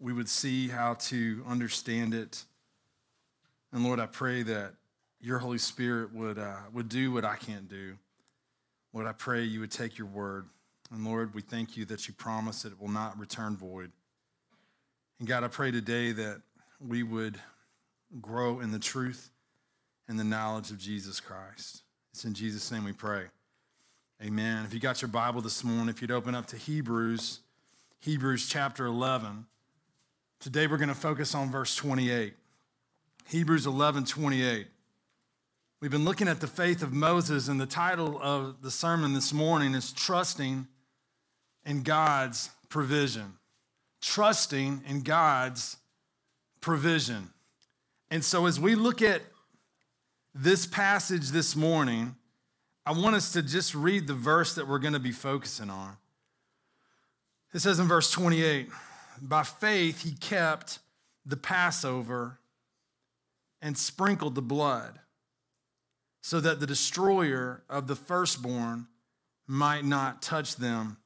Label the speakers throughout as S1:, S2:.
S1: we would see how to understand it. And Lord, I pray that your Holy Spirit would, uh, would do what I can't do. Lord, I pray you would take your word. And Lord, we thank you that you promise that it will not return void. And God, I pray today that we would grow in the truth and the knowledge of Jesus Christ. It's in Jesus' name we pray. Amen. If you got your Bible this morning, if you'd open up to Hebrews, Hebrews chapter 11. Today we're going to focus on verse 28. Hebrews 11, 28. We've been looking at the faith of Moses, and the title of the sermon this morning is Trusting in God's Provision. Trusting in God's provision. And so, as we look at this passage this morning, I want us to just read the verse that we're going to be focusing on. It says in verse 28 By faith he kept the Passover and sprinkled the blood, so that the destroyer of the firstborn might not touch them.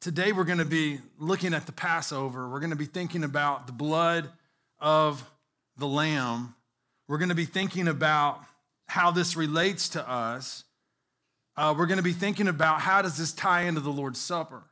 S1: Today we're going to be looking at the Passover. We're going to be thinking about the blood of the lamb. We're going to be thinking about how this relates to us, uh, we're going to be thinking about how does this tie into the Lord's Supper?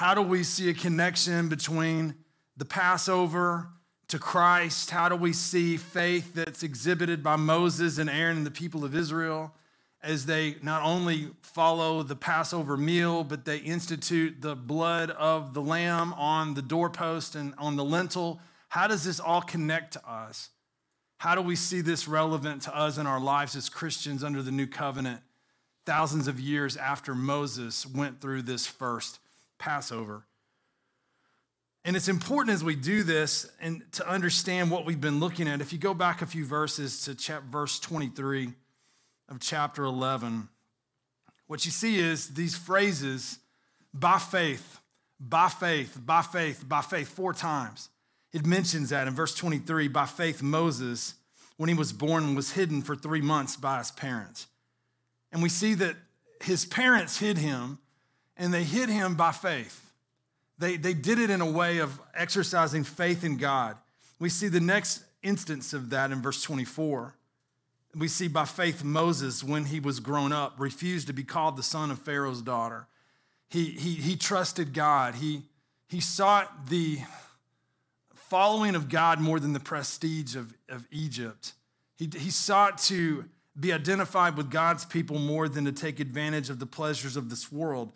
S1: How do we see a connection between the Passover to Christ? How do we see faith that's exhibited by Moses and Aaron and the people of Israel as they not only follow the Passover meal, but they institute the blood of the lamb on the doorpost and on the lintel? How does this all connect to us? How do we see this relevant to us in our lives as Christians under the new covenant, thousands of years after Moses went through this first Passover? And it's important as we do this and to understand what we've been looking at. If you go back a few verses to chap- verse 23 of chapter 11, what you see is these phrases by faith, by faith, by faith, by faith, four times. It mentions that in verse 23 by faith, Moses, when he was born, was hidden for three months by his parents. And we see that his parents hid him, and they hid him by faith. They, they did it in a way of exercising faith in God. We see the next instance of that in verse 24. We see by faith Moses, when he was grown up, refused to be called the son of Pharaoh's daughter. He, he, he trusted God. He, he sought the, following of God more than the prestige of, of Egypt. He, he sought to be identified with God's people more than to take advantage of the pleasures of this world.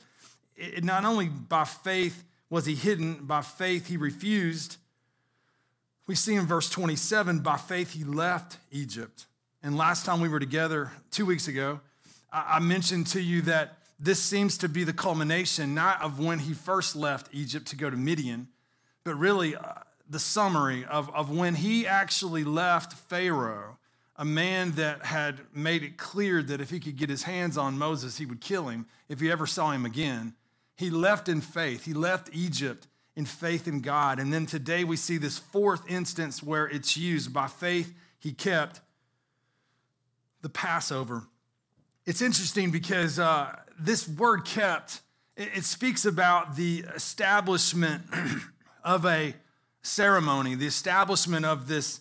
S1: It, not only by faith was he hidden, by faith he refused. We see in verse 27 by faith he left Egypt. And last time we were together, two weeks ago, I, I mentioned to you that this seems to be the culmination not of when he first left Egypt to go to Midian, but really uh, the summary of, of when he actually left Pharaoh, a man that had made it clear that if he could get his hands on Moses, he would kill him if he ever saw him again. He left in faith. He left Egypt in faith in God. And then today we see this fourth instance where it's used by faith, he kept the Passover. It's interesting because uh, this word kept, it, it speaks about the establishment of a ceremony, the establishment of this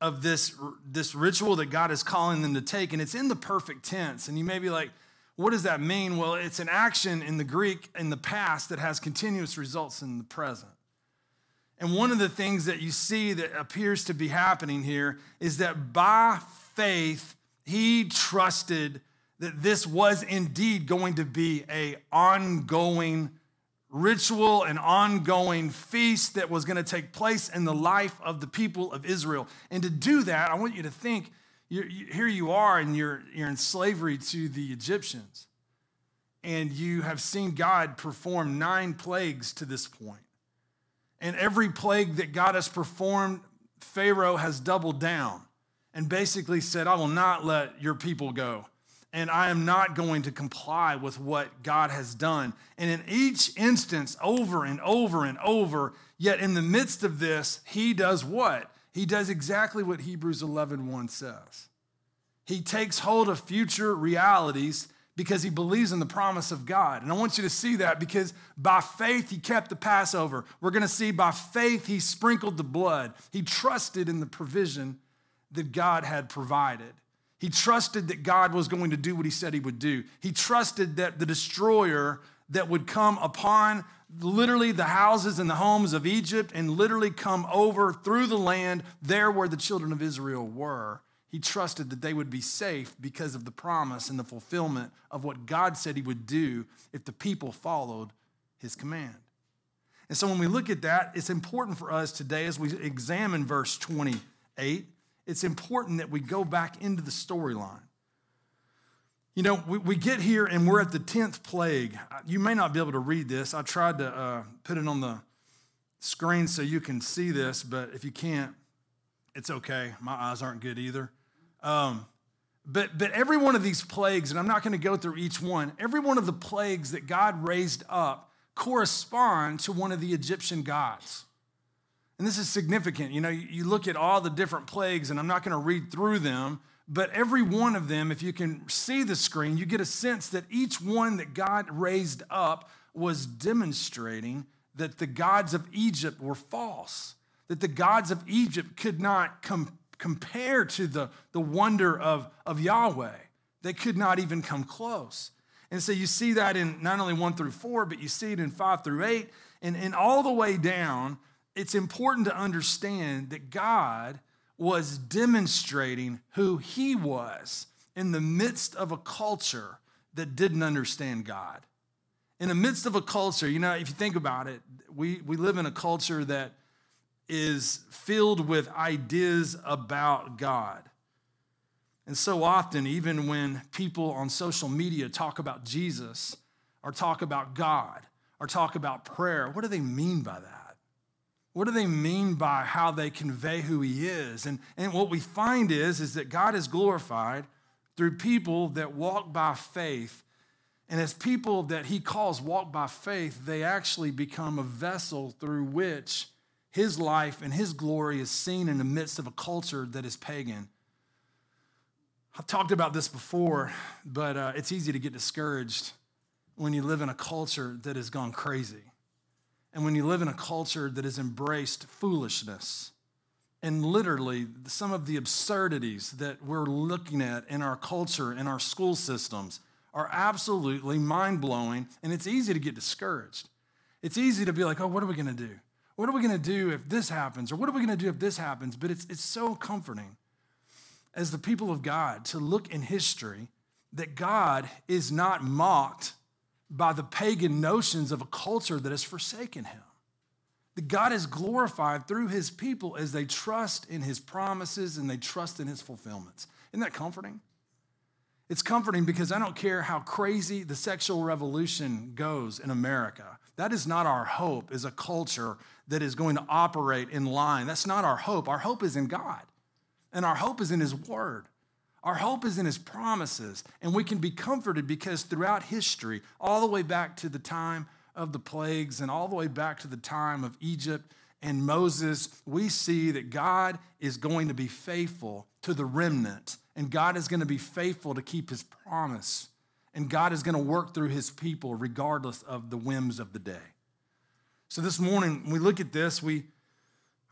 S1: of this this ritual that God is calling them to take and it's in the perfect tense and you may be like what does that mean? Well, it's an action in the Greek in the past that has continuous results in the present. And one of the things that you see that appears to be happening here is that by faith he trusted that this was indeed going to be a ongoing ritual and ongoing feast that was going to take place in the life of the people of Israel. And to do that, I want you to think you, here you are, and you're, you're in slavery to the Egyptians. And you have seen God perform nine plagues to this point. And every plague that God has performed, Pharaoh has doubled down and basically said, I will not let your people go and I am not going to comply with what God has done. And in each instance, over and over and over, yet in the midst of this, he does what? He does exactly what Hebrews 11 1 says. He takes hold of future realities because he believes in the promise of God. And I want you to see that because by faith he kept the Passover. We're going to see by faith he sprinkled the blood. He trusted in the provision that God had provided. He trusted that God was going to do what he said he would do. He trusted that the destroyer that would come upon literally the houses and the homes of Egypt and literally come over through the land there where the children of Israel were. He trusted that they would be safe because of the promise and the fulfillment of what God said he would do if the people followed his command. And so when we look at that, it's important for us today as we examine verse 28, it's important that we go back into the storyline. You know, we, we get here and we're at the 10th plague. You may not be able to read this. I tried to uh, put it on the screen so you can see this, but if you can't, it's okay. My eyes aren't good either. Um, but, but every one of these plagues, and I'm not going to go through each one, every one of the plagues that God raised up correspond to one of the Egyptian gods. And this is significant. You know, you look at all the different plagues, and I'm not going to read through them, but every one of them, if you can see the screen, you get a sense that each one that God raised up was demonstrating that the gods of Egypt were false, that the gods of Egypt could not com- compare to the, the wonder of, of Yahweh. They could not even come close. And so you see that in not only one through four, but you see it in five through eight. And, and all the way down, it's important to understand that God was demonstrating who he was in the midst of a culture that didn't understand God. In the midst of a culture, you know, if you think about it, we, we live in a culture that is filled with ideas about God. And so often, even when people on social media talk about Jesus or talk about God or talk about prayer, what do they mean by that? What do they mean by how they convey who he is? And, and what we find is, is that God is glorified through people that walk by faith. And as people that he calls walk by faith, they actually become a vessel through which his life and his glory is seen in the midst of a culture that is pagan. I've talked about this before, but uh, it's easy to get discouraged when you live in a culture that has gone crazy. And when you live in a culture that has embraced foolishness and literally some of the absurdities that we're looking at in our culture, in our school systems, are absolutely mind blowing. And it's easy to get discouraged. It's easy to be like, oh, what are we going to do? What are we going to do if this happens? Or what are we going to do if this happens? But it's, it's so comforting as the people of God to look in history that God is not mocked by the pagan notions of a culture that has forsaken him. That God is glorified through his people as they trust in his promises and they trust in his fulfillments. Isn't that comforting? It's comforting because I don't care how crazy the sexual revolution goes in America. That is not our hope as a culture that is going to operate in line. That's not our hope. Our hope is in God, and our hope is in His Word. Our hope is in his promises, and we can be comforted because throughout history, all the way back to the time of the plagues and all the way back to the time of Egypt and Moses, we see that God is going to be faithful to the remnant, and God is going to be faithful to keep his promise, and God is going to work through his people regardless of the whims of the day. So this morning, when we look at this, we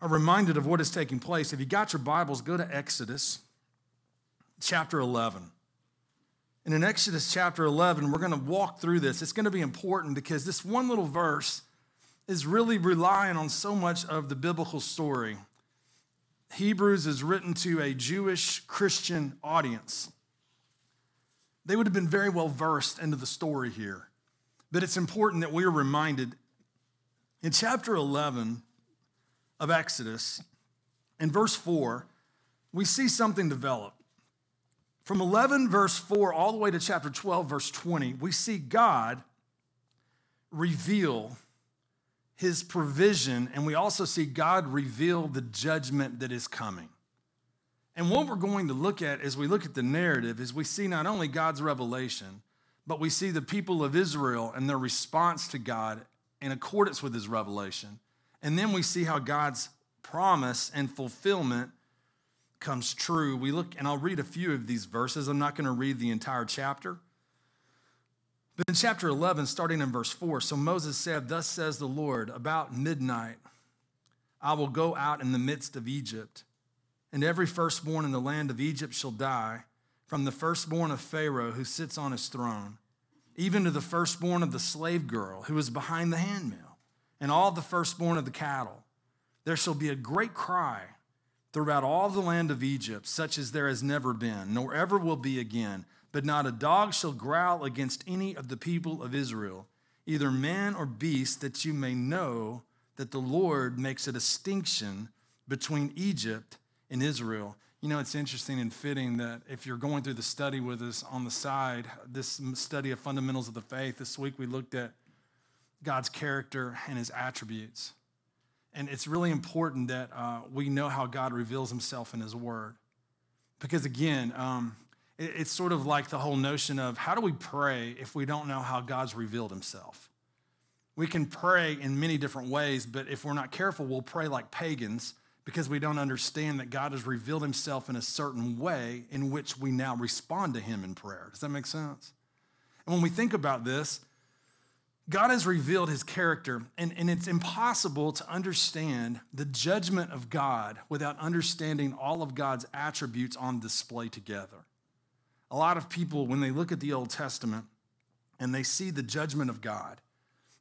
S1: are reminded of what is taking place. If you got your Bibles, go to Exodus chapter 11. And in Exodus chapter 11, we're going to walk through this. It's going to be important because this one little verse is really relying on so much of the biblical story. Hebrews is written to a Jewish Christian audience. They would have been very well versed into the story here. But it's important that we are reminded in chapter 11 of Exodus, in verse 4, we see something develop. From 11, verse 4, all the way to chapter 12, verse 20, we see God reveal his provision, and we also see God reveal the judgment that is coming. And what we're going to look at as we look at the narrative is we see not only God's revelation, but we see the people of Israel and their response to God in accordance with his revelation. And then we see how God's promise and fulfillment comes true. We look, and I'll read a few of these verses. I'm not going to read the entire chapter. But in chapter 11, starting in verse 4, so Moses said, Thus says the Lord, about midnight, I will go out in the midst of Egypt, and every firstborn in the land of Egypt shall die, from the firstborn of Pharaoh who sits on his throne, even to the firstborn of the slave girl who is behind the handmill, and all the firstborn of the cattle. There shall be a great cry throughout all the land of Egypt, such as there has never been, nor ever will be again but not a dog shall growl against any of the people of Israel, either man or beast, that you may know that the Lord makes a distinction between Egypt and Israel. You know, it's interesting and fitting that if you're going through the study with us on the side, this study of fundamentals of the faith, this week we looked at God's character and his attributes. And it's really important that uh, we know how God reveals himself in his word. Because again, um, it's sort of like the whole notion of how do we pray if we don't know how God's revealed himself? We can pray in many different ways, but if we're not careful, we'll pray like pagans because we don't understand that God has revealed himself in a certain way in which we now respond to him in prayer. Does that make sense? And when we think about this, God has revealed his character, and, and it's impossible to understand the judgment of God without understanding all of God's attributes on display together. A lot of people, when they look at the Old Testament and they see the judgment of God,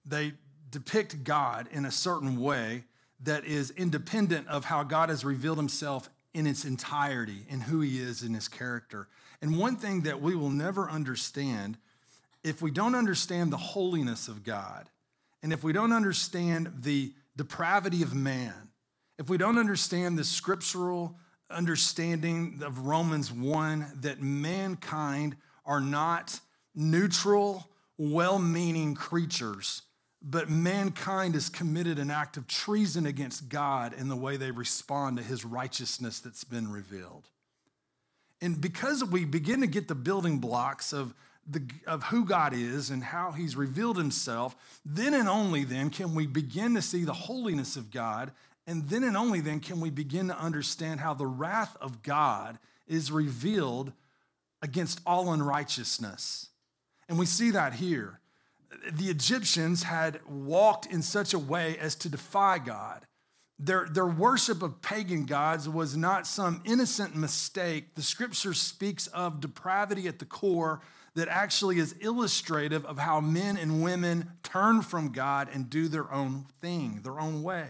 S1: they depict God in a certain way that is independent of how God has revealed himself in its entirety and who he is in his character. And one thing that we will never understand if we don't understand the holiness of God, and if we don't understand the depravity of man, if we don't understand the scriptural understanding of Romans 1 that mankind are not neutral, well meaning creatures, but mankind has committed an act of treason against God in the way they respond to his righteousness that's been revealed. And because we begin to get the building blocks of, the, of who God is and how he's revealed himself, then and only then can we begin to see the holiness of God and then and only then can we begin to understand how the wrath of God is revealed against all unrighteousness. And we see that here. The Egyptians had walked in such a way as to defy God. Their, their worship of pagan gods was not some innocent mistake. The scripture speaks of depravity at the core that actually is illustrative of how men and women turn from God and do their own thing, their own way.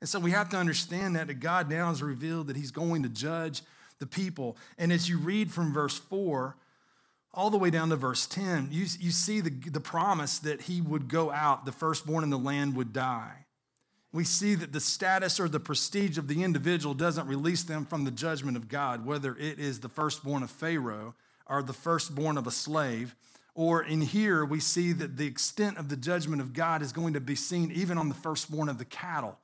S1: And so we have to understand that God now has revealed that he's going to judge the people. And as you read from verse 4 all the way down to verse 10, you, you see the, the promise that he would go out, the firstborn in the land would die. We see that the status or the prestige of the individual doesn't release them from the judgment of God, whether it is the firstborn of Pharaoh or the firstborn of a slave. Or in here, we see that the extent of the judgment of God is going to be seen even on the firstborn of the cattle.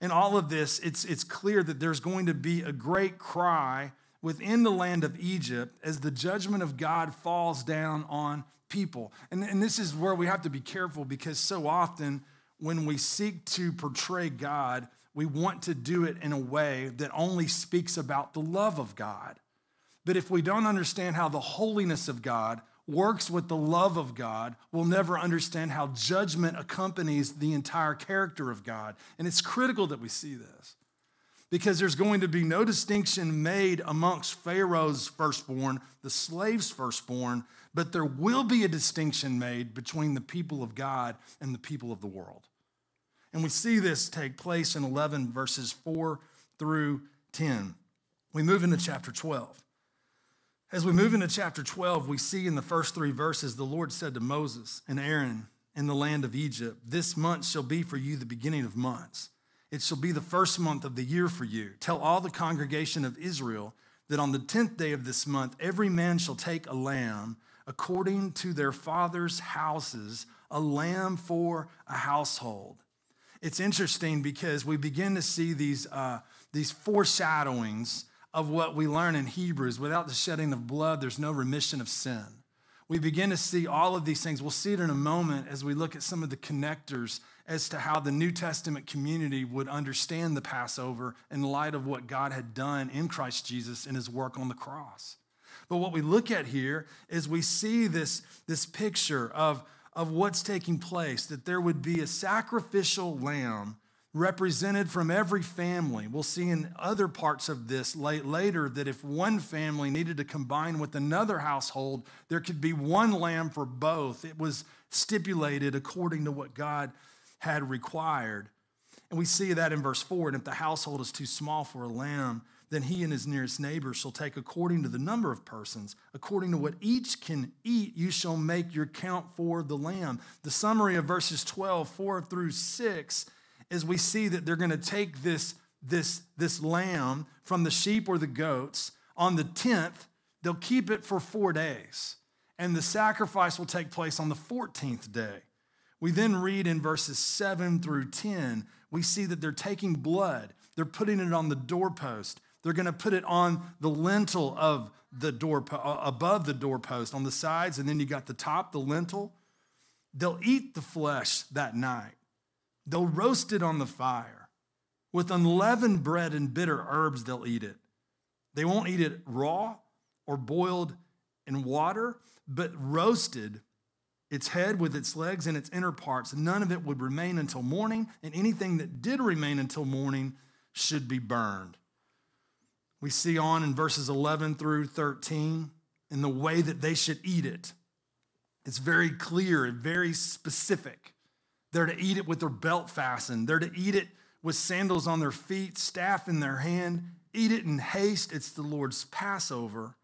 S1: In all of this, it's, it's clear that there's going to be a great cry within the land of Egypt as the judgment of God falls down on people. And, and this is where we have to be careful because so often when we seek to portray God, we want to do it in a way that only speaks about the love of God. But if we don't understand how the holiness of God works with the love of God we'll never understand how judgment accompanies the entire character of God. And it's critical that we see this because there's going to be no distinction made amongst Pharaoh's firstborn, the slave's firstborn, but there will be a distinction made between the people of God and the people of the world. And we see this take place in 11 verses 4 through 10. We move into chapter 12. As we move into chapter 12, we see in the first three verses the Lord said to Moses and Aaron in the land of Egypt, This month shall be for you the beginning of months. It shall be the first month of the year for you. Tell all the congregation of Israel that on the tenth day of this month, every man shall take a lamb according to their father's houses, a lamb for a household. It's interesting because we begin to see these, uh, these foreshadowings of what we learn in Hebrews. Without the shedding of blood, there's no remission of sin. We begin to see all of these things. We'll see it in a moment as we look at some of the connectors as to how the New Testament community would understand the Passover in light of what God had done in Christ Jesus in his work on the cross. But what we look at here is we see this, this picture of, of what's taking place, that there would be a sacrificial lamb represented from every family. We'll see in other parts of this late, later that if one family needed to combine with another household, there could be one lamb for both. It was stipulated according to what God had required. And we see that in verse 4. And if the household is too small for a lamb, then he and his nearest neighbor shall take according to the number of persons, according to what each can eat, you shall make your count for the lamb. The summary of verses 12, 4 through 6 is we see that they're going to take this, this, this lamb from the sheep or the goats on the 10th, they'll keep it for four days, and the sacrifice will take place on the 14th day. We then read in verses 7 through 10, we see that they're taking blood, they're putting it on the doorpost, they're going to put it on the lintel of the door, above the doorpost on the sides, and then you got the top, the lintel. They'll eat the flesh that night. They'll roast it on the fire. With unleavened bread and bitter herbs, they'll eat it. They won't eat it raw or boiled in water, but roasted, its head with its legs and its inner parts. None of it would remain until morning, and anything that did remain until morning should be burned. We see on in verses 11 through 13 in the way that they should eat it. It's very clear and very specific. They're to eat it with their belt fastened. They're to eat it with sandals on their feet, staff in their hand. Eat it in haste. It's the Lord's Passover.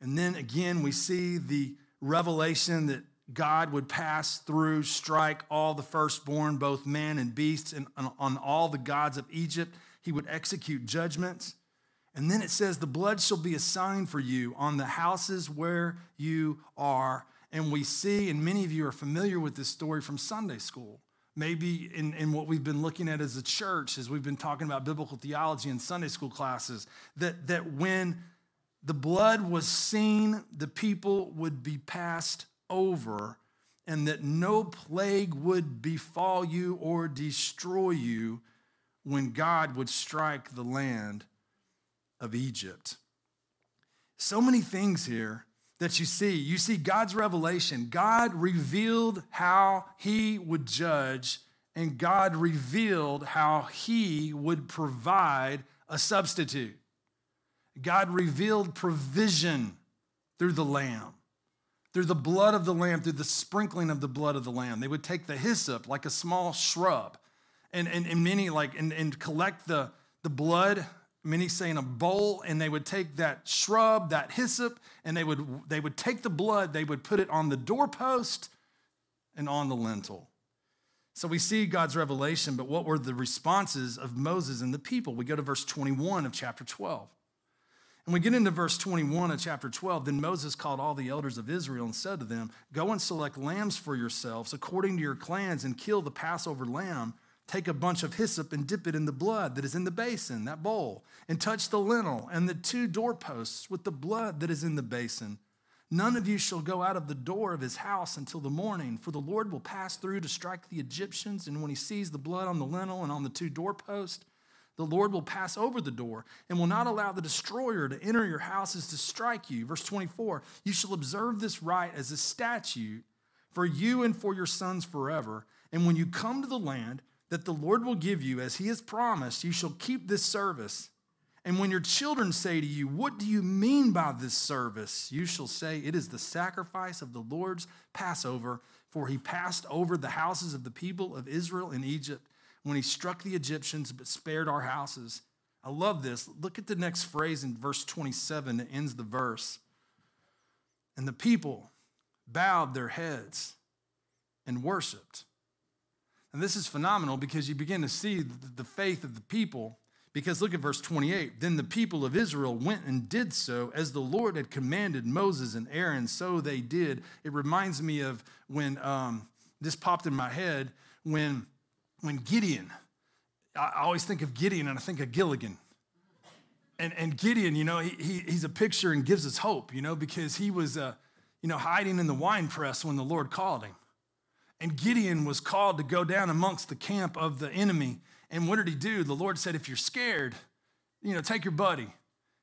S1: And then again, we see the revelation that God would pass through, strike all the firstborn, both man and beasts, and on all the gods of Egypt. He would execute judgments. And then it says, The blood shall be a sign for you on the houses where you are. And we see, and many of you are familiar with this story from Sunday school. Maybe in, in what we've been looking at as a church, as we've been talking about biblical theology in Sunday school classes, that, that when the blood was seen, the people would be passed over, and that no plague would befall you or destroy you when God would strike the land of Egypt. So many things here that you see. You see God's revelation. God revealed how he would judge, and God revealed how he would provide a substitute. God revealed provision through the lamb, through the blood of the lamb, through the sprinkling of the blood of the lamb. They would take the hyssop like a small shrub and, and, and many like and, and collect the, the blood many say in a bowl and they would take that shrub that hyssop and they would they would take the blood they would put it on the doorpost and on the lintel. So we see god's revelation but what were the responses of moses and the people? We go to verse 21 of chapter 12 and we get into verse 21 of chapter 12 then moses called all the elders of israel and said to them go and select lambs for yourselves according to your clans and kill the passover lamb take a bunch of hyssop and dip it in the blood that is in the basin, that bowl, and touch the lintel and the two doorposts with the blood that is in the basin. None of you shall go out of the door of his house until the morning, for the Lord will pass through to strike the Egyptians. And when he sees the blood on the lintel and on the two doorposts, the Lord will pass over the door and will not allow the destroyer to enter your houses to strike you. Verse 24 You shall observe this rite as a statute for you and for your sons forever. And when you come to the land, that the Lord will give you as he has promised, you shall keep this service. And when your children say to you, What do you mean by this service? You shall say, It is the sacrifice of the Lord's Passover, for he passed over the houses of the people of Israel in Egypt when he struck the Egyptians but spared our houses. I love this. Look at the next phrase in verse 27 that ends the verse. And the people bowed their heads and worshiped. And this is phenomenal because you begin to see the faith of the people. Because look at verse 28. Then the people of Israel went and did so as the Lord had commanded Moses and Aaron, so they did. It reminds me of when um, this popped in my head when, when Gideon, I always think of Gideon and I think of Gilligan. And, and Gideon, you know, he, he, he's a picture and gives us hope, you know, because he was, uh, you know, hiding in the wine press when the Lord called him. And Gideon was called to go down amongst the camp of the enemy. And what did he do? The Lord said, If you're scared, you know, take your buddy And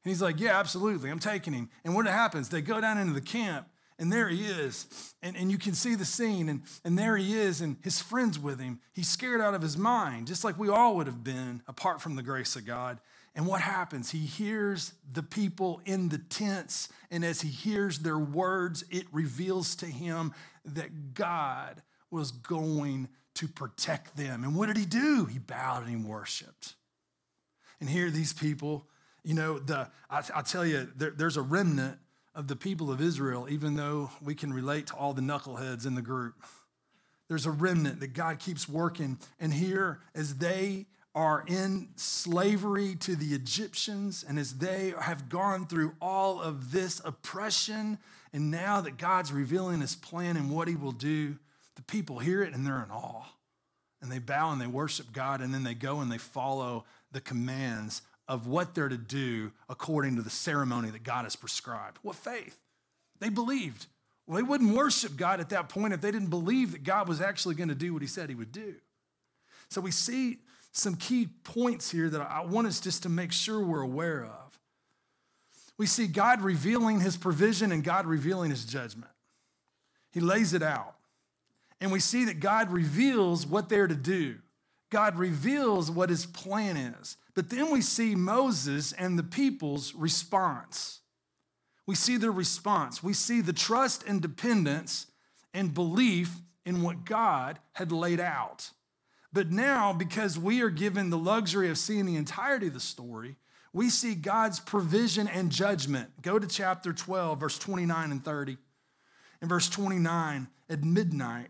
S1: he's like, Yeah, absolutely. I'm taking him. And what happens? They go down into the camp, and there he is. And, and you can see the scene, and, and there he is, and his friends with him. He's scared out of his mind, just like we all would have been apart from the grace of God. And what happens? He hears the people in the tents, and as he hears their words, it reveals to him that God was going to protect them. And what did he do? He bowed and he worshiped. And here, these people, you know, the I, I tell you, there, there's a remnant of the people of Israel, even though we can relate to all the knuckleheads in the group. There's a remnant that God keeps working. And here, as they are in slavery to the Egyptians, and as they have gone through all of this oppression, and now that God's revealing his plan and what he will do, the people hear it and they're in awe. And they bow and they worship God, and then they go and they follow the commands of what they're to do according to the ceremony that God has prescribed. What faith? They believed. Well, they wouldn't worship God at that point if they didn't believe that God was actually going to do what he said he would do. So we see some key points here that I want us just to make sure we're aware of. We see God revealing his provision and God revealing his judgment. He lays it out. And we see that God reveals what they're to do. God reveals what his plan is. But then we see Moses and the people's response. We see their response. We see the trust and dependence and belief in what God had laid out. But now, because we are given the luxury of seeing the entirety of the story, we see God's provision and judgment. Go to chapter 12, verse 29 and 30. In verse 29, at midnight,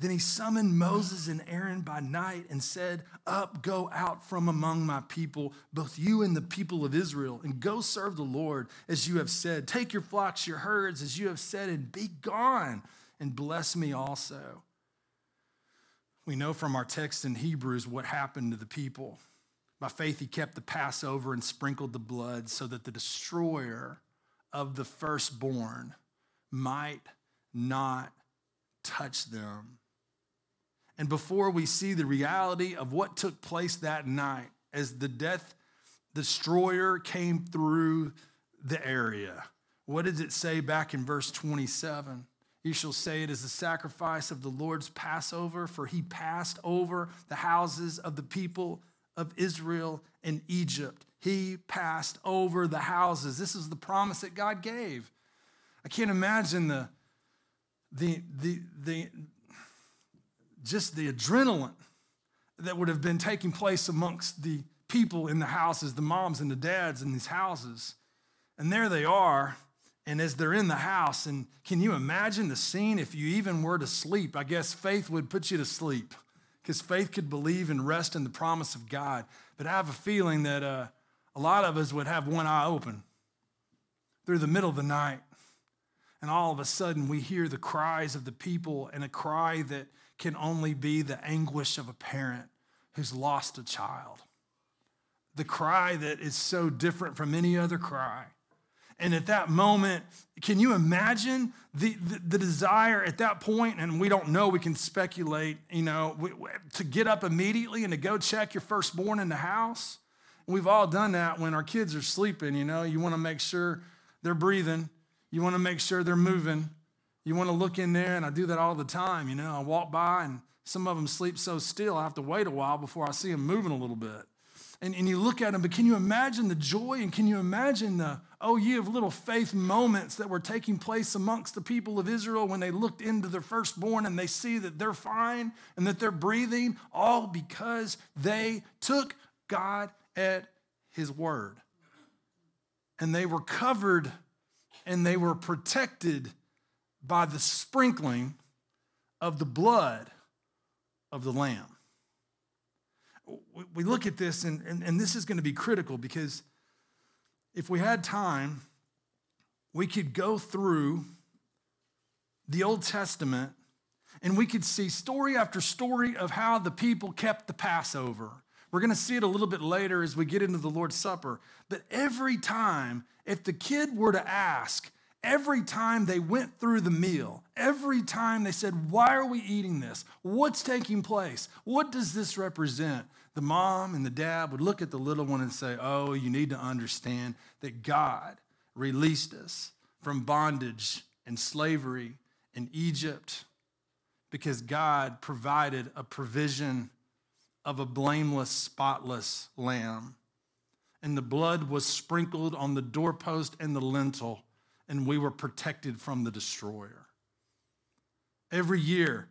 S1: Then he summoned Moses and Aaron by night and said, Up, go out from among my people, both you and the people of Israel, and go serve the Lord as you have said. Take your flocks, your herds, as you have said, and be gone, and bless me also. We know from our text in Hebrews what happened to the people. By faith, he kept the Passover and sprinkled the blood so that the destroyer of the firstborn might not touch them. And before we see the reality of what took place that night as the death destroyer came through the area, what does it say back in verse 27? You shall say it is the sacrifice of the Lord's Passover, for he passed over the houses of the people of Israel and Egypt. He passed over the houses. This is the promise that God gave. I can't imagine the, the, the, the, just the adrenaline that would have been taking place amongst the people in the houses, the moms and the dads in these houses. And there they are. And as they're in the house, and can you imagine the scene if you even were to sleep? I guess faith would put you to sleep because faith could believe and rest in the promise of God. But I have a feeling that uh, a lot of us would have one eye open through the middle of the night. And all of a sudden, we hear the cries of the people and a cry that can only be the anguish of a parent who's lost a child. The cry that is so different from any other cry. And at that moment, can you imagine the, the, the, desire at that point? And we don't know, we can speculate, you know, we, to get up immediately and to go check your firstborn in the house. We've all done that when our kids are sleeping, you know, you want to make sure they're breathing, you want to make sure they're moving, you want to look in there, and I do that all the time, you know. I walk by and some of them sleep so still, I have to wait a while before I see them moving a little bit and, and you look at them, but can you imagine the joy and can you imagine the, oh, ye of little faith moments that were taking place amongst the people of Israel when they looked into their firstborn and they see that they're fine and that they're breathing, all because they took God at his word. And they were covered and they were protected by the sprinkling of the blood of the Lamb we look at this, and, and, and this is going to be critical because if we had time, we could go through the Old Testament And we could see story after story of how the people kept the Passover. We're going to see it a little bit later as we get into the Lord's Supper. But every time, if the kid were to ask, every time they went through the meal, every time they said, Why are we eating this? What's taking place? What does this represent? The mom and the dad would look at the little one and say, Oh, you need to understand that God released us from bondage and slavery in Egypt because God provided a provision of a blameless, spotless lamb. And the blood was sprinkled on the doorpost and the lintel, and we were protected from the destroyer. Every year,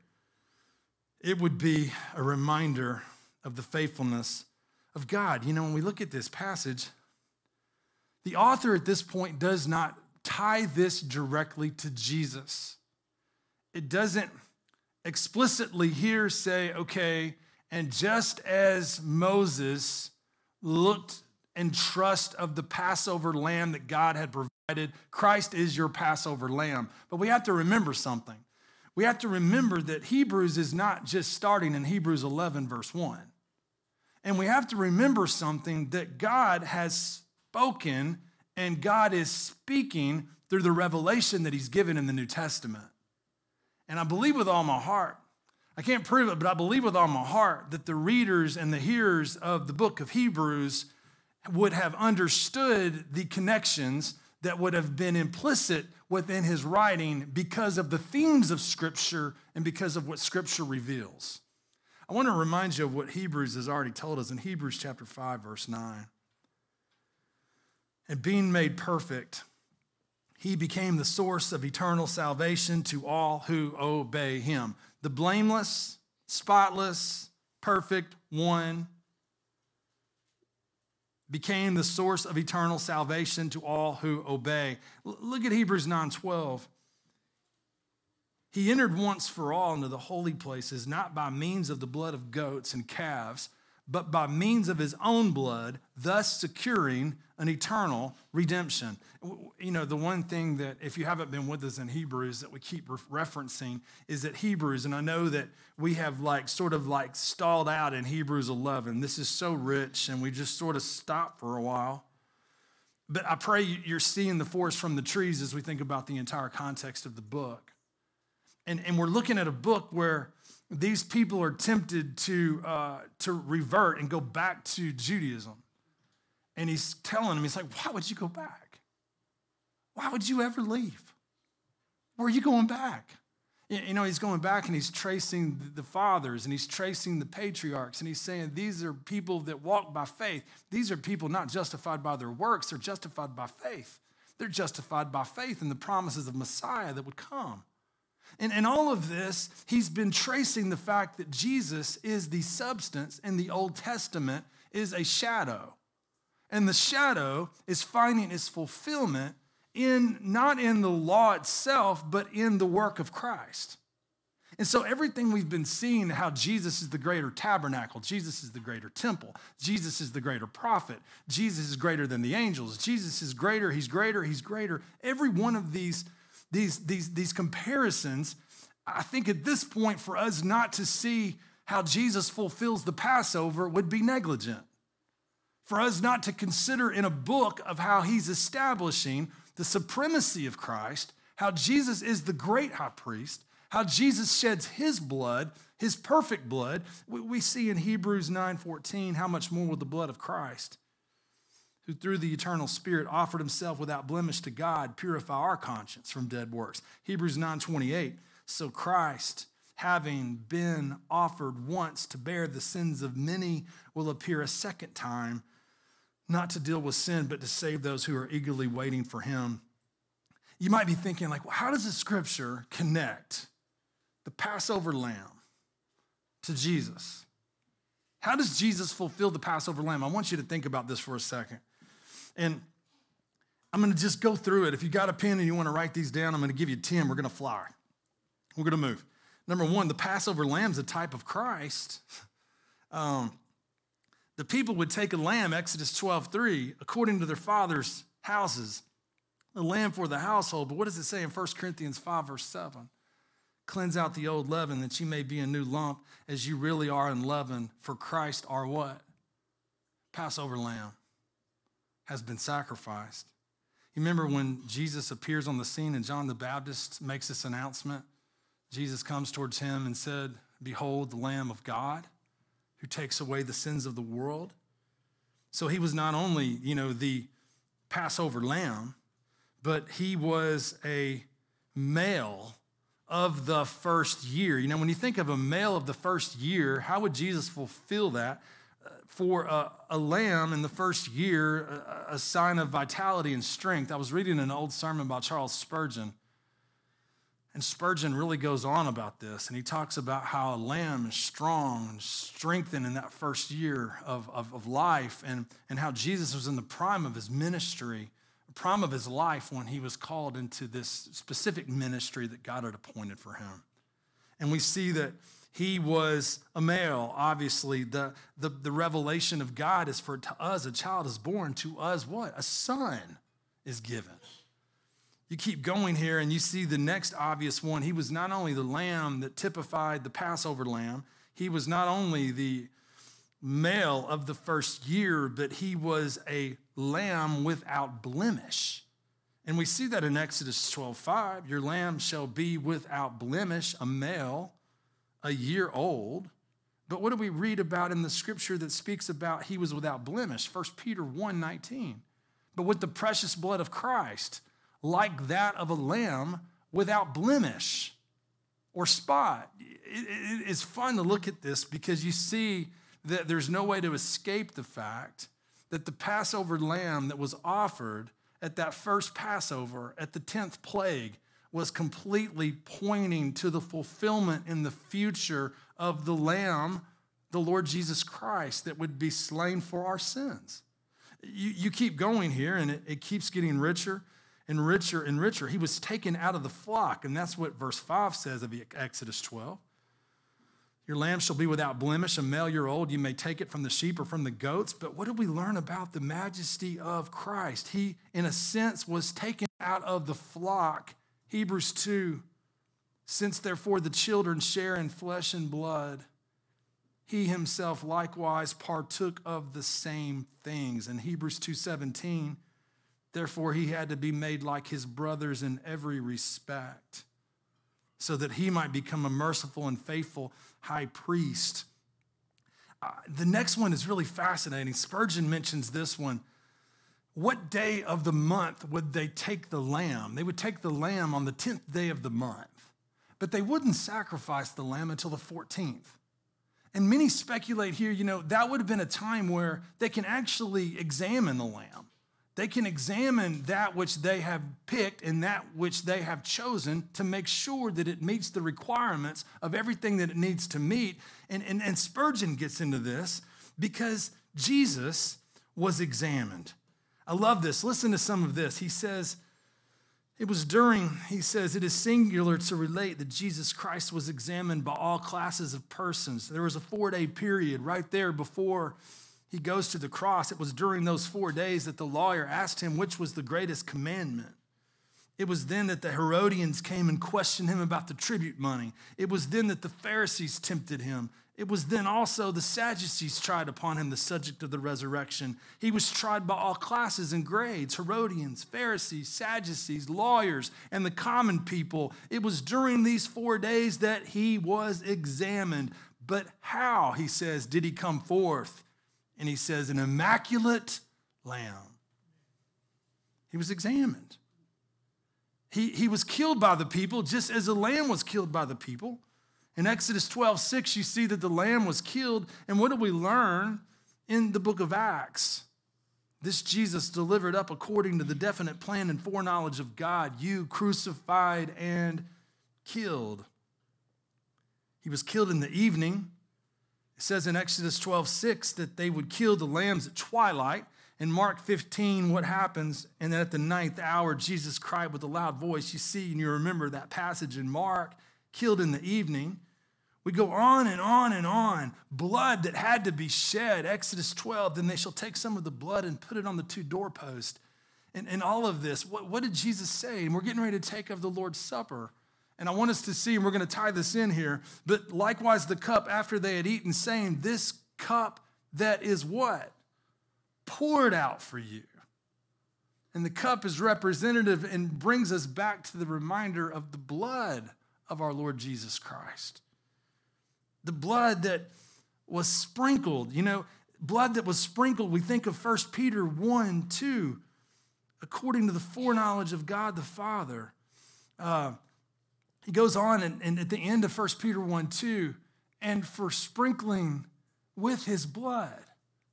S1: it would be a reminder of the faithfulness of God. You know, when we look at this passage, the author at this point does not tie this directly to Jesus. It doesn't explicitly here say, okay, and just as Moses looked in trust of the Passover lamb that God had provided, Christ is your Passover lamb. But we have to remember something. We have to remember that Hebrews is not just starting in Hebrews 11, verse 1. And we have to remember something that God has spoken and God is speaking through the revelation that He's given in the New Testament. And I believe with all my heart, I can't prove it, but I believe with all my heart that the readers and the hearers of the book of Hebrews would have understood the connections that would have been implicit within his writing because of the themes of Scripture and because of what Scripture reveals. I want to remind you of what Hebrews has already told us in Hebrews chapter 5, verse 9. And being made perfect, he became the source of eternal salvation to all who obey him. The blameless, spotless, perfect one became the source of eternal salvation to all who obey. Look at Hebrews 9:12. He entered once for all into the holy places, not by means of the blood of goats and calves, but by means of his own blood, thus securing an eternal redemption. You know, the one thing that, if you haven't been with us in Hebrews, that we keep referencing is that Hebrews, and I know that we have like sort of like stalled out in Hebrews 11. This is so rich, and we just sort of stopped for a while. But I pray you're seeing the forest from the trees as we think about the entire context of the book. And, and we're looking at a book where these people are tempted to, uh, to revert and go back to Judaism. And he's telling them, he's like, why would you go back? Why would you ever leave? Where are you going back? You know, he's going back and he's tracing the fathers and he's tracing the patriarchs and he's saying these are people that walk by faith. These are people not justified by their works, they're justified by faith. They're justified by faith in the promises of Messiah that would come. And in all of this, he's been tracing the fact that Jesus is the substance and the Old Testament is a shadow. And the shadow is finding its fulfillment in not in the law itself, but in the work of Christ. And so everything we've been seeing, how Jesus is the greater tabernacle, Jesus is the greater temple, Jesus is the greater prophet, Jesus is greater than the angels, Jesus is greater, he's greater, he's greater. Every one of these these, these, these comparisons, I think at this point, for us not to see how Jesus fulfills the Passover would be negligent. For us not to consider in a book of how he's establishing the supremacy of Christ, how Jesus is the great high priest, how Jesus sheds his blood, his perfect blood. We see in Hebrews 9:14 how much more will the blood of Christ who through the eternal spirit offered himself without blemish to God purify our conscience from dead works. Hebrews 9.28 so christ having been offered once to bear the sins of many will appear a second time not to deal with sin but to save those who are eagerly waiting for him. You might be thinking like well, how does the scripture connect the passover lamb to jesus? How does jesus fulfill the passover lamb? I want you to think about this for a second and I'm going to just go through it. If you got a pen and you want to write these down, I'm going to give you 10. We're going to fly. We're going to move. Number one, the Passover lamb is a type of Christ. Um, the people would take a lamb, Exodus 12, 3, according to their father's houses, a lamb for the household. But what does it say in 1 Corinthians 5, verse 7? Cleanse out the old leaven that you may be a new lump as you really are in leaven, For Christ, our what? Passover lamb has been sacrificed. You remember when Jesus appears on the scene and John the Baptist makes this announcement? Jesus comes towards him and said, Behold, the Lamb of God who takes away the sins of the world. So he was not only, you know, the Passover lamb, but he was a male of the first year. You know, when you think of a male of the first year, how would Jesus fulfill that? For a, a, lamb in the first year, a, a sign of vitality and strength. I was reading an old sermon by Charles Spurgeon and Spurgeon really goes on about this, and he talks about how a lamb is strong and strengthened in that first year of, of, of, life, and, and how Jesus was in the prime of his ministry, prime of his life when he was called into this specific ministry that God had appointed for him. And we see that he was a male, obviously. The, the, the revelation of God is for to us, a child is born, to us, what? A son is given. You keep going here and you see the next obvious one. He was not only the lamb that typified the Passover lamb, he was not only the male of the first year, but he was a lamb without blemish. And we see that in Exodus 12 5. Your lamb shall be without blemish, a male, a year old. But what do we read about in the scripture that speaks about he was without blemish? 1 Peter 1 19. But with the precious blood of Christ, like that of a lamb without blemish or spot. it's fun to look at this because you see that there's no way to escape the fact that the Passover lamb that was offered at that first Passover, at the 10th plague, was completely pointing to the fulfillment in the future of the lamb, the Lord Jesus Christ, that would be slain for our sins. You, you keep going here, and it, it keeps getting richer and richer and richer. He was taken out of the flock, and that's what verse 5 says of Exodus 12. Your lamb shall be without blemish, a male year old. You may take it from the sheep or from the goats. But what do we learn about the majesty of Christ? He, in a sense, was taken out of the flock. Hebrews 2 Since therefore the children share in flesh and blood, he himself likewise partook of the same things. In Hebrews 2:17, Therefore, he had to be made like his brothers in every respect, so that he might become a merciful and faithful high priest. Uh, the next one is really fascinating. Spurgeon mentions this one. What day of the month would they take the lamb? They would take the lamb on the 10th day of the month, but they wouldn't sacrifice the lamb until the 14th. And many speculate here, you know, that would have been a time where they can actually examine the lamb. They can examine that which they have picked and that which they have chosen to make sure that it meets the requirements of everything that it needs to meet. And, and, and Spurgeon gets into this because Jesus was examined. I love this. Listen to some of this. He says, it was during, he says, it is singular to relate that Jesus Christ was examined by all classes of persons. There was a four day period right there before he goes to the cross. It was during those four days that the lawyer asked him which was the greatest commandment. It was then that the Herodians came and questioned him about the tribute money. It was then that the Pharisees tempted him. It was then also the Sadducees tried upon him the subject of the resurrection. He was tried by all classes and grades Herodians, Pharisees, Sadducees, lawyers, and the common people. It was during these four days that he was examined. But how, he says, did he come forth? and he says, an immaculate lamb. He was examined. He, he was killed by the people just as a lamb was killed by the people. In Exodus 12, 6, you see that the lamb was killed. And what do we learn in the book of Acts? This Jesus delivered up according to the definite plan and foreknowledge of God, you crucified and killed. He was killed in the evening. It says in Exodus 12, 6 that they would kill the lambs at twilight. In Mark 15, what happens? And then at the ninth hour, Jesus cried with a loud voice. You see, and you remember that passage in Mark, killed in the evening. We go on and on and on. Blood that had to be shed. Exodus 12, then they shall take some of the blood and put it on the two doorposts. And, and all of this, what, what did Jesus say? And we're getting ready to take of the Lord's Supper. And I want us to see, and we're going to tie this in here, but likewise the cup after they had eaten, saying, This cup that is what? Poured out for you. And the cup is representative and brings us back to the reminder of the blood of our Lord Jesus Christ. The blood that was sprinkled, you know, blood that was sprinkled. We think of 1 Peter 1 2, according to the foreknowledge of God the Father. Uh, he goes on, and, and at the end of 1 Peter 1 2, and for sprinkling with his blood,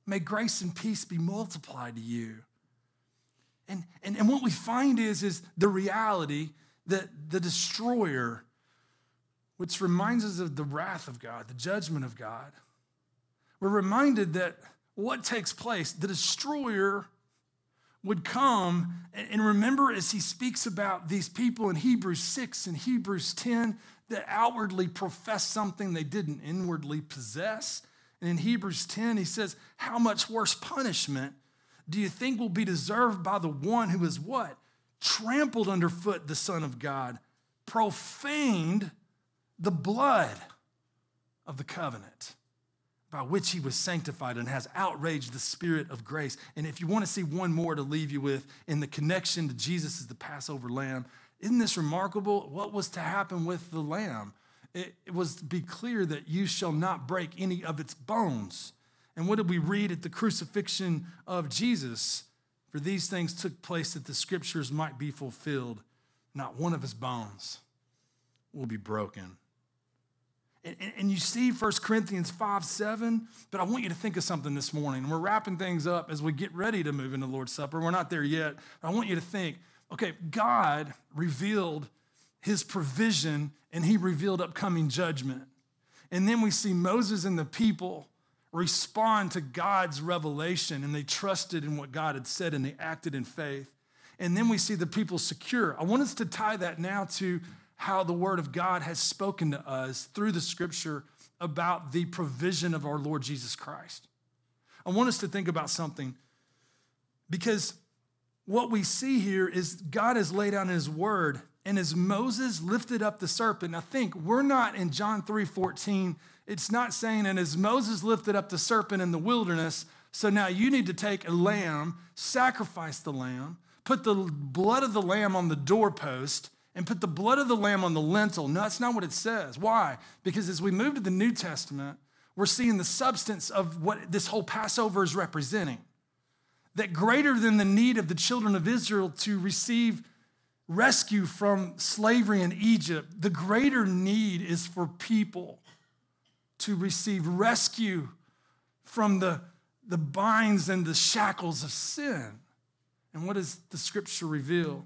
S1: may grace and peace be multiplied to you. And, and, and what we find is, is the reality that the destroyer, which reminds us of the wrath of God, the judgment of God, we're reminded that what takes place, the destroyer would come and remember as he speaks about these people in Hebrews 6 and Hebrews 10 that outwardly profess something they didn't inwardly possess. And in Hebrews 10, he says, How much worse punishment do you think will be deserved by the one who is what? Trampled underfoot the Son of God, profaned the blood of the covenant by which he was sanctified and has outraged the spirit of grace. And if you want to see one more to leave you with in the connection to Jesus as the Passover lamb, isn't this remarkable? What was to happen with the lamb? It, was to be clear that you shall not break any of its bones. And what did we read at the crucifixion of Jesus? For these things took place that the scriptures might be fulfilled. Not one of his bones will be broken. And, and you see 1 Corinthians 5 7, but I want you to think of something this morning. We're wrapping things up as we get ready to move into the Lord's Supper. We're not there yet. I want you to think okay, God revealed his provision and he revealed upcoming judgment. And then we see Moses and the people respond to God's revelation and they trusted in what God had said and they acted in faith. And then we see the people secure. I want us to tie that now to how the Word of God has spoken to us through the Scripture about the provision of our Lord Jesus Christ. I want us to think about something because what we see here is God has laid in His Word, and as Moses lifted up the serpent, I think we're not in John 3 14, it's not saying, and as Moses lifted up the serpent in the wilderness, so now you need to take a lamb, sacrifice the lamb, put the blood of the lamb on the doorpost, and put the blood of the lamb on the lintel. No, that's not what it says. Why? Because as we move to the New Testament, we're seeing the substance of what this whole Passover is representing. That greater than the need of the children of Israel to receive rescue from slavery in Egypt, the greater need is for people to receive rescue from the, the binds and the shackles of sin. And what does the scripture reveal?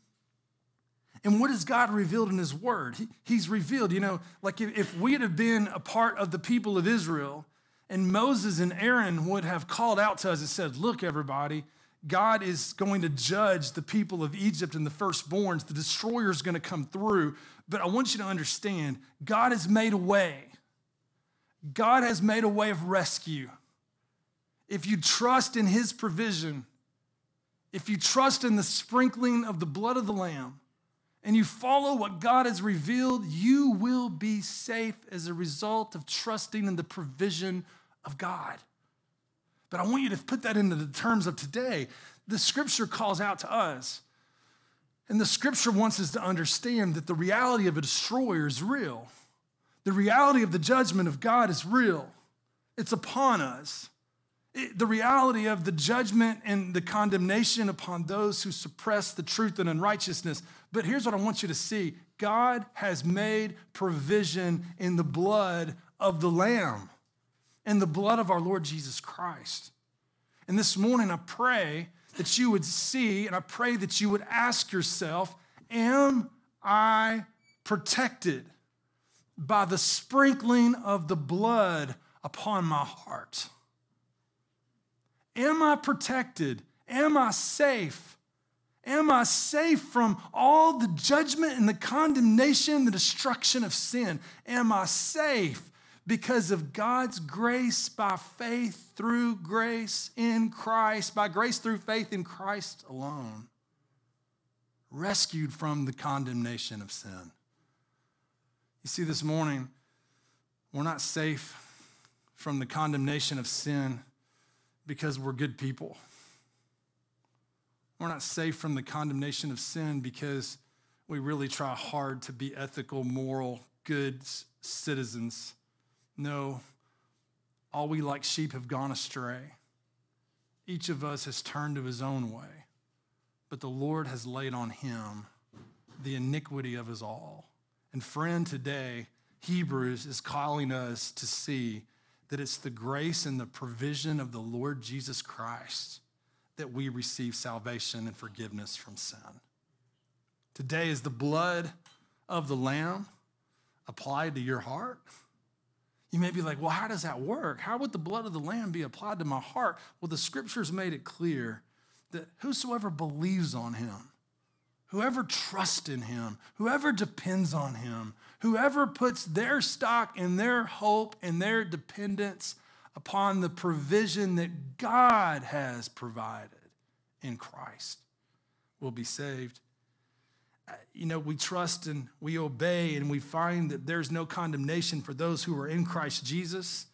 S1: And what has God revealed in His Word? He, he's revealed, you know, like if, if we had been a part of the people of Israel and Moses and Aaron would have called out to us and said, Look, everybody, God is going to judge the people of Egypt and the firstborns. The destroyer is going to come through. But I want you to understand God has made a way. God has made a way of rescue. If you trust in His provision, if you trust in the sprinkling of the blood of the Lamb, and you follow what God has revealed, you will be safe as a result of trusting in the provision of God. But I want you to put that into the terms of today. The scripture calls out to us, and the scripture wants us to understand that the reality of a destroyer is real. The reality of the judgment of God is real, it's upon us. The reality of the judgment and the condemnation upon those who suppress the truth and unrighteousness but here's what I want you to see God has made provision in the blood of the Lamb, in the blood of our Lord Jesus Christ. And this morning, I pray that you would see, and I pray that you would ask yourself, Am I protected by the sprinkling of the blood upon my heart? Am I protected? Am I safe? Am I safe from all the judgment and the condemnation, the destruction of sin? Am I safe because of God's grace by faith through grace in Christ, by grace through faith in Christ alone? Rescued from the condemnation of sin. You see, this morning, we're not safe from the condemnation of sin because we're good people. We're not safe from the condemnation of sin because we really try hard to be ethical, moral, good citizens. No, all we like sheep have gone astray. Each of us has turned to his own way, but the Lord has laid on him the iniquity of us all. And friend, today, Hebrews is calling us to see that it's the grace and the provision of the Lord Jesus Christ that we receive salvation and forgiveness from sin. Today is the blood of the Lamb applied to your heart. You may be like, well, how does that work? How would the blood of the Lamb be applied to my heart? Well, the scriptures made it clear that whosoever believes on him Whoever trusts in him, whoever depends on him, whoever puts their stock and their hope and their dependence upon the provision that God has provided in Christ will be saved. Uh, you know, we trust and we obey, and we find that there's no condemnation for those who are in Christ Jesus.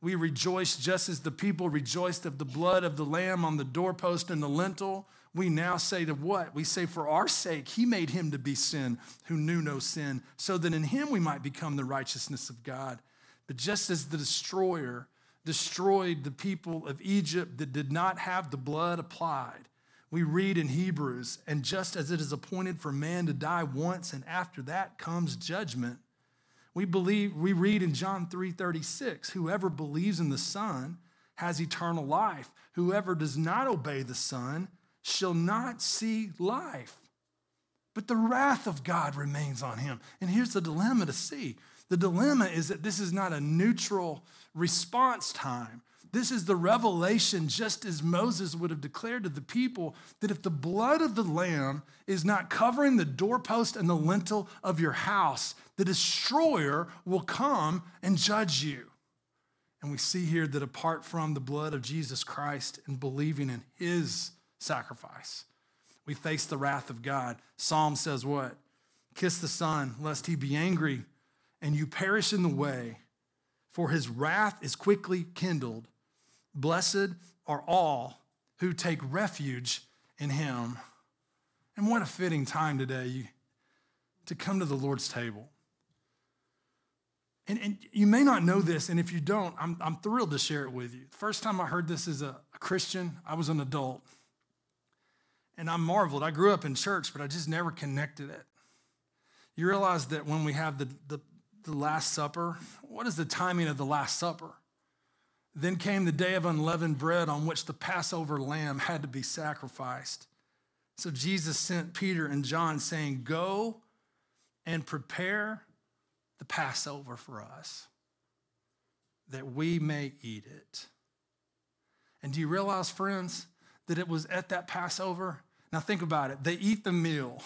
S1: We rejoice just as the people rejoiced of the blood of the Lamb on the doorpost and the lintel we now say to what? We say, for our sake, he made him to be sin who knew no sin, so that in him we might become the righteousness of God. But just as the destroyer destroyed the people of Egypt that did not have the blood applied, we read in Hebrews, and just as it is appointed for man to die once, and after that comes judgment, we believe we read in John 3:36, whoever believes in the Son has eternal life. Whoever does not obey the Son shall not see life. But the wrath of God remains on him. And here's the dilemma to see the dilemma is that this is not a neutral response time. This is the revelation, just as Moses would have declared to the people that if the blood of the Lamb is not covering the doorpost and the lintel of your house, the destroyer will come and judge you. And we see here that apart from the blood of Jesus Christ and believing in his sacrifice. We face the wrath of God. Psalm says what? Kiss the Son, lest he be angry and you perish in the way, for his wrath is quickly kindled. Blessed are all who take refuge in him. And what a fitting time today to come to the Lord's table. And, and you may not know this, and if you don't, I'm, I'm thrilled to share it with you. The first time I heard this as a, a Christian, I was an adult. And I marveled. I grew up in church, but I just never connected it. You realize that when we have the, the, the Last Supper, what is the timing of the Last Supper? Then came the day of unleavened bread on which the Passover lamb had to be sacrificed. So Jesus sent Peter and John saying, Go and prepare the Passover for us that we may eat it. And do you realize, friends, that it was at that Passover. Now think about it. They eat the meal.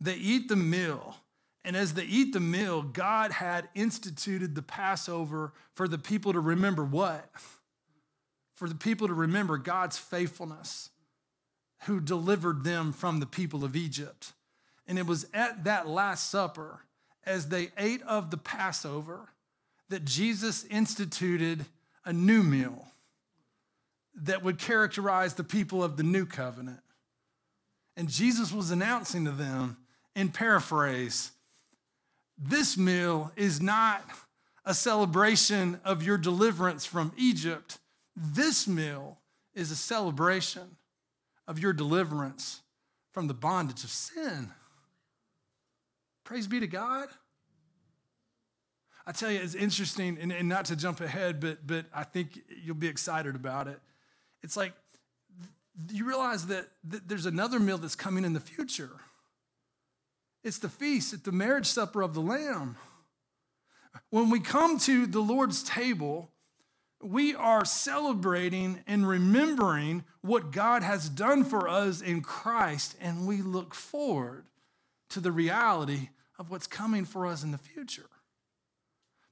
S1: They eat the meal. And as they eat the meal, God had instituted the Passover for the people to remember what? For the people to remember God's faithfulness, who delivered them from the people of Egypt. And it was at that Last Supper, as they ate of the Passover, that Jesus instituted a new meal that would characterize the people of the new covenant. And Jesus was announcing to them, in paraphrase, this meal is not a celebration of your deliverance from Egypt. This meal is a celebration of your deliverance from the bondage of sin. Praise be to God. I tell you, it's interesting, and, and not to jump ahead, but, but I think you'll be excited about it. It's like you realize that, that there's another meal that's coming in the future. It's the feast, it's the marriage supper of the Lamb. When we come to the Lord's table, we are celebrating and remembering what God has done for us in Christ, and we look forward to the reality of what's coming for us in the future.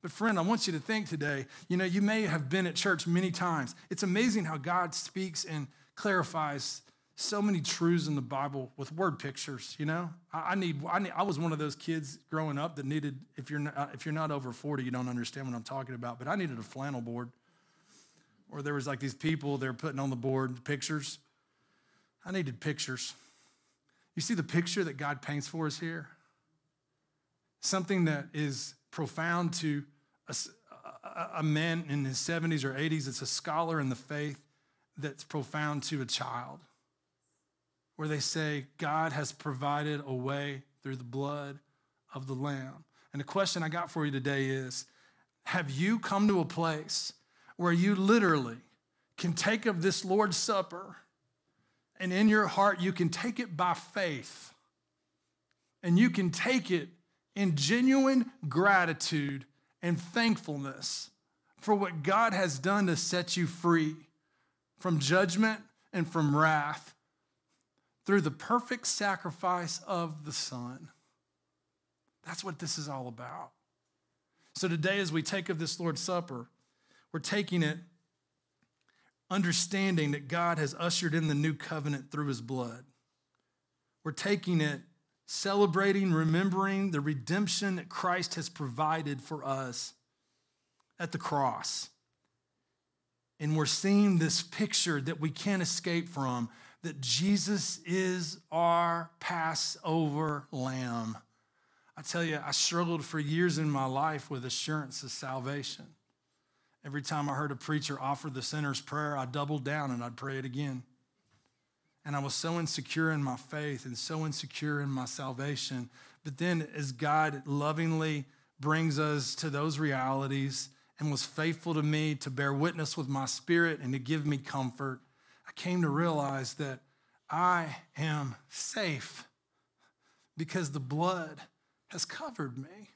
S1: But, friend, I want you to think today you know, you may have been at church many times. It's amazing how God speaks and clarifies so many truths in the Bible with word pictures. You know, I, need, I need. I was one of those kids growing up that needed. If you're not, if you're not over forty, you don't understand what I'm talking about. But I needed a flannel board, or there was like these people they're putting on the board pictures. I needed pictures. You see the picture that God paints for us here. Something that is profound to a, a man in his 70s or 80s. It's a scholar in the faith that's profound to a child where they say, God has provided a way through the blood of the Lamb. And the question I got for you today is Have you come to a place where you literally can take of this Lord's Supper and in your heart you can take it by faith and you can take it in genuine gratitude and thankfulness for what God has done to set you free from judgment and from wrath through the perfect sacrifice of the Son. That's what this is all about. So today, as we take of this Lord's Supper, we're taking it understanding that God has ushered in the new covenant through his blood. We're taking it celebrating, remembering the redemption that Christ has provided for us at the cross. And we're seeing this picture that we can't escape from that Jesus is our Passover lamb. I tell you, I struggled for years in my life with assurance of salvation. Every time I heard a preacher offer the sinner's prayer, I doubled down and I'd pray it again. And I was so insecure in my faith and so insecure in my salvation. But then, as God lovingly brings us to those realities and was faithful to me to bear witness with my spirit and to give me comfort, I came to realize that I am safe because the blood has covered me.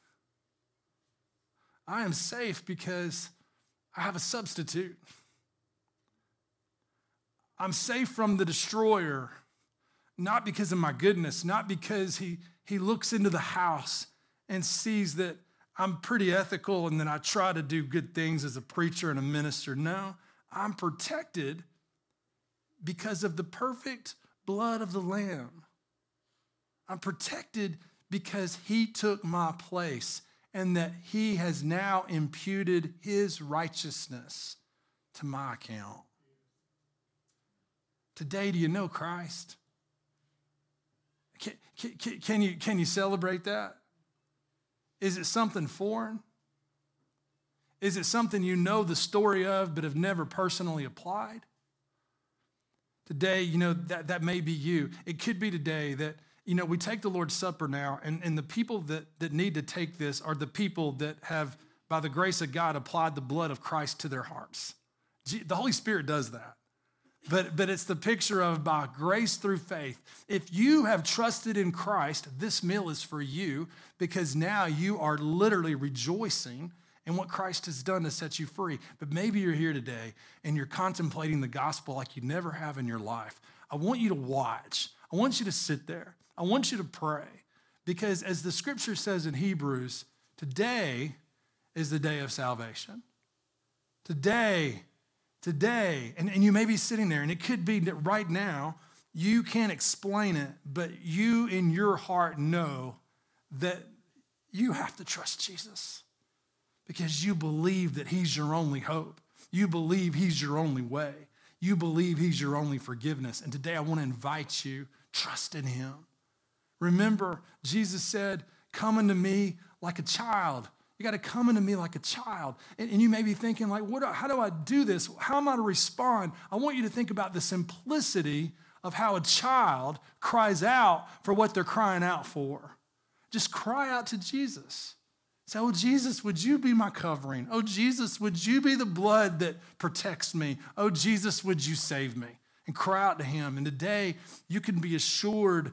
S1: I am safe because I have a substitute. I'm safe from the destroyer, not because of my goodness, not because he, he looks into the house and sees that I'm pretty ethical and that I try to do good things as a preacher and a minister. No, I'm protected because of the perfect blood of the Lamb. I'm protected because he took my place and that he has now imputed his righteousness to my account. Today, do you know Christ? Can, can, can, you, can you celebrate that? Is it something foreign? Is it something you know the story of but have never personally applied? Today, you know, that, that may be you. It could be today that, you know, we take the Lord's Supper now, and, and the people that, that need to take this are the people that have, by the grace of God, applied the blood of Christ to their hearts. The Holy Spirit does that. But, but it's the picture of by grace through faith. If you have trusted in Christ, this meal is for you because now you are literally rejoicing in what Christ has done to set you free. But maybe you're here today and you're contemplating the gospel like you never have in your life. I want you to watch. I want you to sit there. I want you to pray. Because as the scripture says in Hebrews, today is the day of salvation. Today, today, and, and you may be sitting there, and it could be that right now you can't explain it, but you in your heart know that you have to trust Jesus because you believe that He's your only hope. You believe He's your only way. You believe He's your only forgiveness. And today I want to invite you, trust in Him. Remember, Jesus said, Come unto me like a child. You got to come into me like a child. And, and you may be thinking, like, what, how do I do this? How am I to respond? I want you to think about the simplicity of how a child cries out for what they're crying out for. Just cry out to Jesus. Say, Oh, Jesus, would you be my covering? Oh, Jesus, would you be the blood that protects me? Oh, Jesus, would you save me? And cry out to him. And today, you can be assured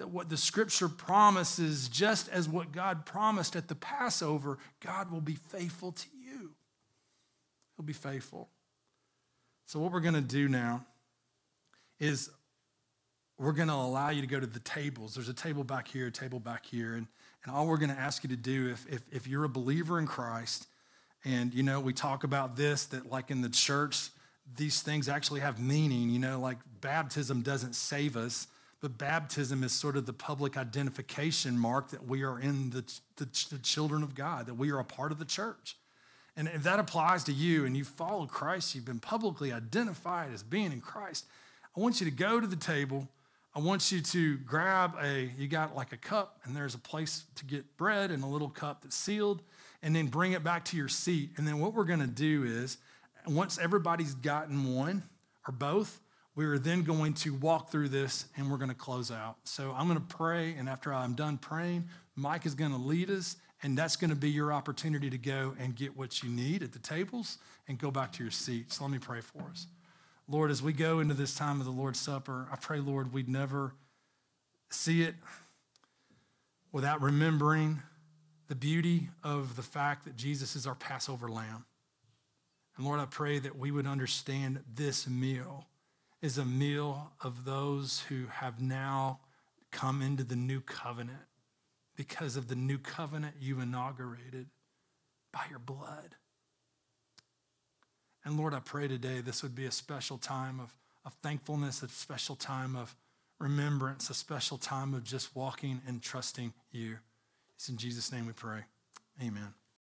S1: that what the scripture promises, just as what God promised at the Passover, God will be faithful to you. He'll be faithful. So, what we're going to do now is we're going to allow you to go to the tables. There's a table back here, a table back here. And, and all we're going to ask you to do, if, if, if you're a believer in Christ, and, you know, we talk about this, that like in the church, these things actually have meaning. You know, like baptism doesn't save us, but baptism is sort of the public identification mark that we are in the, the, the children of God, that we are a part of the church. And if that applies to you and you follow Christ, you've been publicly identified as being in Christ, I want you to go to the table. I want you to grab a, you got like a cup, and there's a place to get bread and a little cup that's sealed and then bring it back to your seat. And then what we're going to do is, once everybody's gotten one or both, we are then going to walk through this and we're going to close out. So I'm going to pray, and after I'm done praying, Mike is going to lead us, and that's going to be your opportunity to go and get what you need at the tables and go back to your seat. So let me pray for us. Lord, as we go into this time of the Lord's Supper, I pray, Lord, we'd never see it without remembering the beauty of the fact that Jesus is our Passover lamb. And Lord, I pray that we would understand this meal is a meal of those who have now come into the new covenant because of the new covenant you inaugurated by your blood. And Lord, I pray today this would be a special time of, of thankfulness, a special time of remembrance, a special time of just walking and trusting you. It's in Jesus' name we pray. Amen.